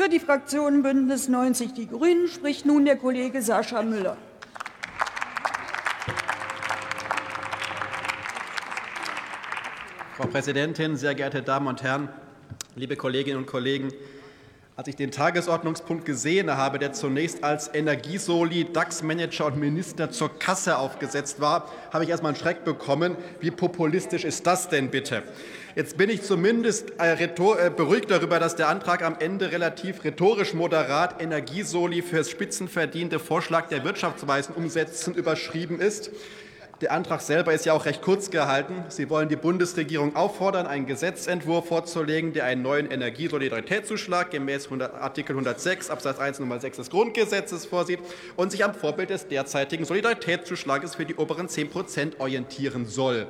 Für die Fraktion Bündnis 90 Die Grünen spricht nun der Kollege Sascha Müller. Frau Präsidentin, sehr geehrte Damen und Herren, liebe Kolleginnen und Kollegen! Als ich den Tagesordnungspunkt gesehen habe, der zunächst als Energiesoli, DAX-Manager und Minister zur Kasse aufgesetzt war, habe ich erst mal einen Schreck bekommen. Wie populistisch ist das denn bitte? Jetzt bin ich zumindest äh, äh, beruhigt darüber, dass der Antrag am Ende relativ rhetorisch moderat Energiesoli fürs spitzenverdiente Vorschlag der Wirtschaftsweisen umsetzen überschrieben ist. Der Antrag selber ist ja auch recht kurz gehalten. Sie wollen die Bundesregierung auffordern, einen Gesetzentwurf vorzulegen, der einen neuen Energiesolidaritätszuschlag gemäß Artikel 106 Absatz 1 Nummer 6 des Grundgesetzes vorsieht und sich am Vorbild des derzeitigen Solidaritätszuschlages für die oberen 10 Prozent orientieren soll.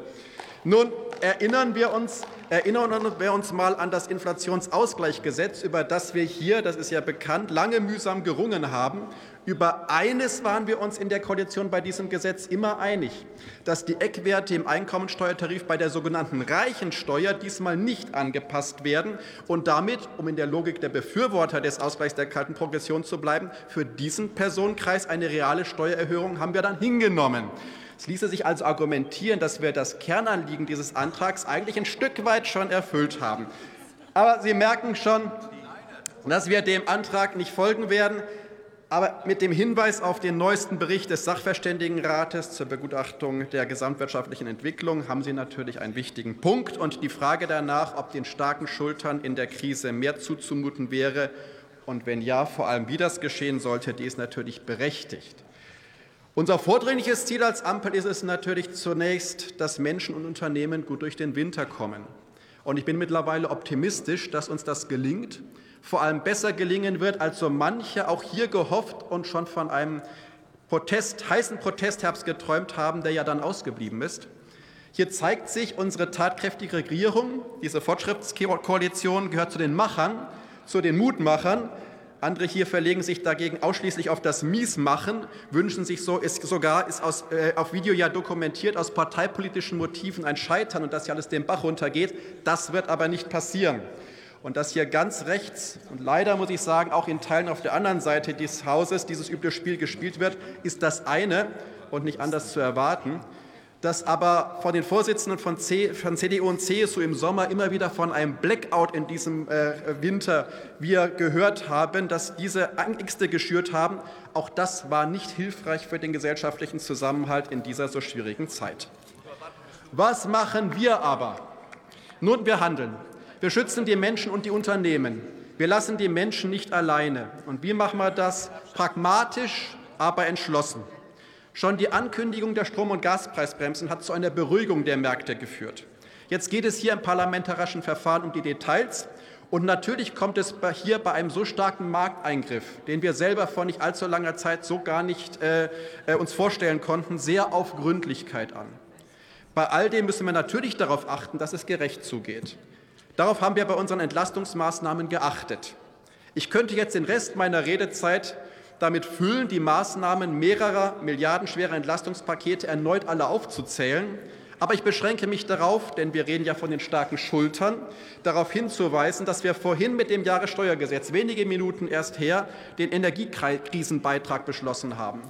Nun erinnern wir uns, erinnern wir uns mal an das Inflationsausgleichsgesetz, über das wir hier, das ist ja bekannt, lange mühsam gerungen haben. Über eines waren wir uns in der Koalition bei diesem Gesetz immer einig, dass die Eckwerte im Einkommensteuertarif bei der sogenannten Reichensteuer diesmal nicht angepasst werden und damit, um in der Logik der Befürworter des Ausgleichs der kalten Progression zu bleiben, für diesen Personenkreis eine reale Steuererhöhung haben wir dann hingenommen. Es ließe sich also argumentieren, dass wir das Kernanliegen dieses Antrags eigentlich ein Stück weit schon erfüllt haben. Aber Sie merken schon, dass wir dem Antrag nicht folgen werden. Aber mit dem Hinweis auf den neuesten Bericht des Sachverständigenrates zur Begutachtung der gesamtwirtschaftlichen Entwicklung haben Sie natürlich einen wichtigen Punkt. Und die Frage danach, ob den starken Schultern in der Krise mehr zuzumuten wäre und wenn ja, vor allem wie das geschehen sollte, die ist natürlich berechtigt. Unser vordringliches Ziel als Ampel ist es natürlich zunächst, dass Menschen und Unternehmen gut durch den Winter kommen. Und ich bin mittlerweile optimistisch, dass uns das gelingt, vor allem besser gelingen wird, als so manche auch hier gehofft und schon von einem Protest, heißen Protestherbst geträumt haben, der ja dann ausgeblieben ist. Hier zeigt sich unsere tatkräftige Regierung. Diese Fortschrittskoalition gehört zu den Machern, zu den Mutmachern, andere hier verlegen sich dagegen ausschließlich auf das Miesmachen, wünschen sich so, ist sogar, ist aus, äh, auf Video ja dokumentiert, aus parteipolitischen Motiven ein Scheitern und dass hier alles den Bach runtergeht. Das wird aber nicht passieren. Und dass hier ganz rechts und leider muss ich sagen, auch in Teilen auf der anderen Seite des Hauses dieses üble Spiel gespielt wird, ist das eine und nicht anders zu erwarten dass aber von den Vorsitzenden von, C, von, CDU und CSU im Sommer immer wieder von einem Blackout in diesem äh, Winter wir gehört haben, dass diese Ängste geschürt haben. Auch das war nicht hilfreich für den gesellschaftlichen Zusammenhalt in dieser so schwierigen Zeit. Was machen wir aber? Nun, wir handeln. Wir schützen die Menschen und die Unternehmen. Wir lassen die Menschen nicht alleine. Und wie machen wir das? Pragmatisch, aber entschlossen. Schon die Ankündigung der Strom- und Gaspreisbremsen hat zu einer Beruhigung der Märkte geführt. Jetzt geht es hier im parlamentarischen Verfahren um die Details. Und natürlich kommt es hier bei einem so starken Markteingriff, den wir selber vor nicht allzu langer Zeit so gar nicht äh, äh, uns vorstellen konnten, sehr auf Gründlichkeit an. Bei all dem müssen wir natürlich darauf achten, dass es gerecht zugeht. Darauf haben wir bei unseren Entlastungsmaßnahmen geachtet. Ich könnte jetzt den Rest meiner Redezeit damit füllen, die Maßnahmen mehrerer milliardenschwerer Entlastungspakete erneut alle aufzuzählen. Aber ich beschränke mich darauf, denn wir reden ja von den starken Schultern, darauf hinzuweisen, dass wir vorhin mit dem Jahressteuergesetz wenige Minuten erst her den Energiekrisenbeitrag beschlossen haben.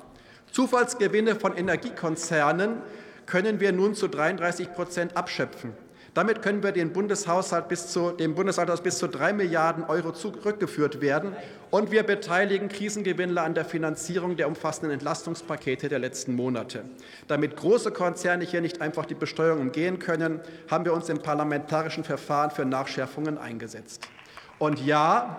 Zufallsgewinne von Energiekonzernen können wir nun zu 33 Prozent abschöpfen. Damit können wir den Bundeshaushalt bis zu, dem Bundeshaushalt bis zu drei Milliarden Euro zurückgeführt werden. Und wir beteiligen Krisengewinnler an der Finanzierung der umfassenden Entlastungspakete der letzten Monate. Damit große Konzerne hier nicht einfach die Besteuerung umgehen können, haben wir uns im parlamentarischen Verfahren für Nachschärfungen eingesetzt. Und ja,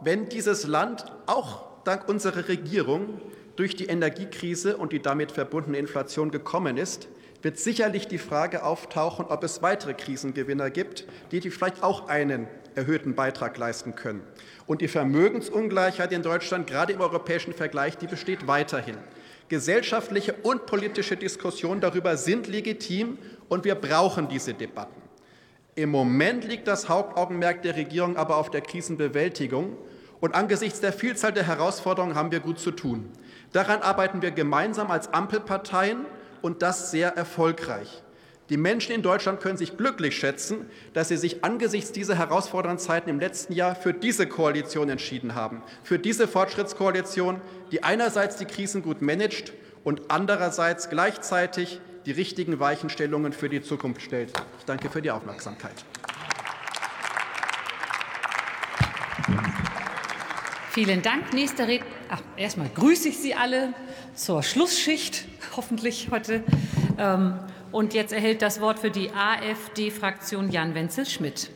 wenn dieses Land auch dank unserer Regierung durch die Energiekrise und die damit verbundene Inflation gekommen ist, wird sicherlich die Frage auftauchen, ob es weitere Krisengewinner gibt, die vielleicht auch einen erhöhten Beitrag leisten können. Und die Vermögensungleichheit in Deutschland, gerade im europäischen Vergleich, die besteht weiterhin. Gesellschaftliche und politische Diskussionen darüber sind legitim und wir brauchen diese Debatten. Im Moment liegt das Hauptaugenmerk der Regierung aber auf der Krisenbewältigung und angesichts der Vielzahl der Herausforderungen haben wir gut zu tun. Daran arbeiten wir gemeinsam als Ampelparteien und das sehr erfolgreich. Die Menschen in Deutschland können sich glücklich schätzen, dass sie sich angesichts dieser herausfordernden Zeiten im letzten Jahr für diese Koalition entschieden haben, für diese Fortschrittskoalition, die einerseits die Krisen gut managt und andererseits gleichzeitig die richtigen Weichenstellungen für die Zukunft stellt. Ich danke für die Aufmerksamkeit. Vielen Dank. Nächster Redner. Ach, erstmal grüße ich Sie alle zur Schlussschicht, hoffentlich heute. Ähm, und jetzt erhält das Wort für die AfD-Fraktion Jan Wenzel Schmidt.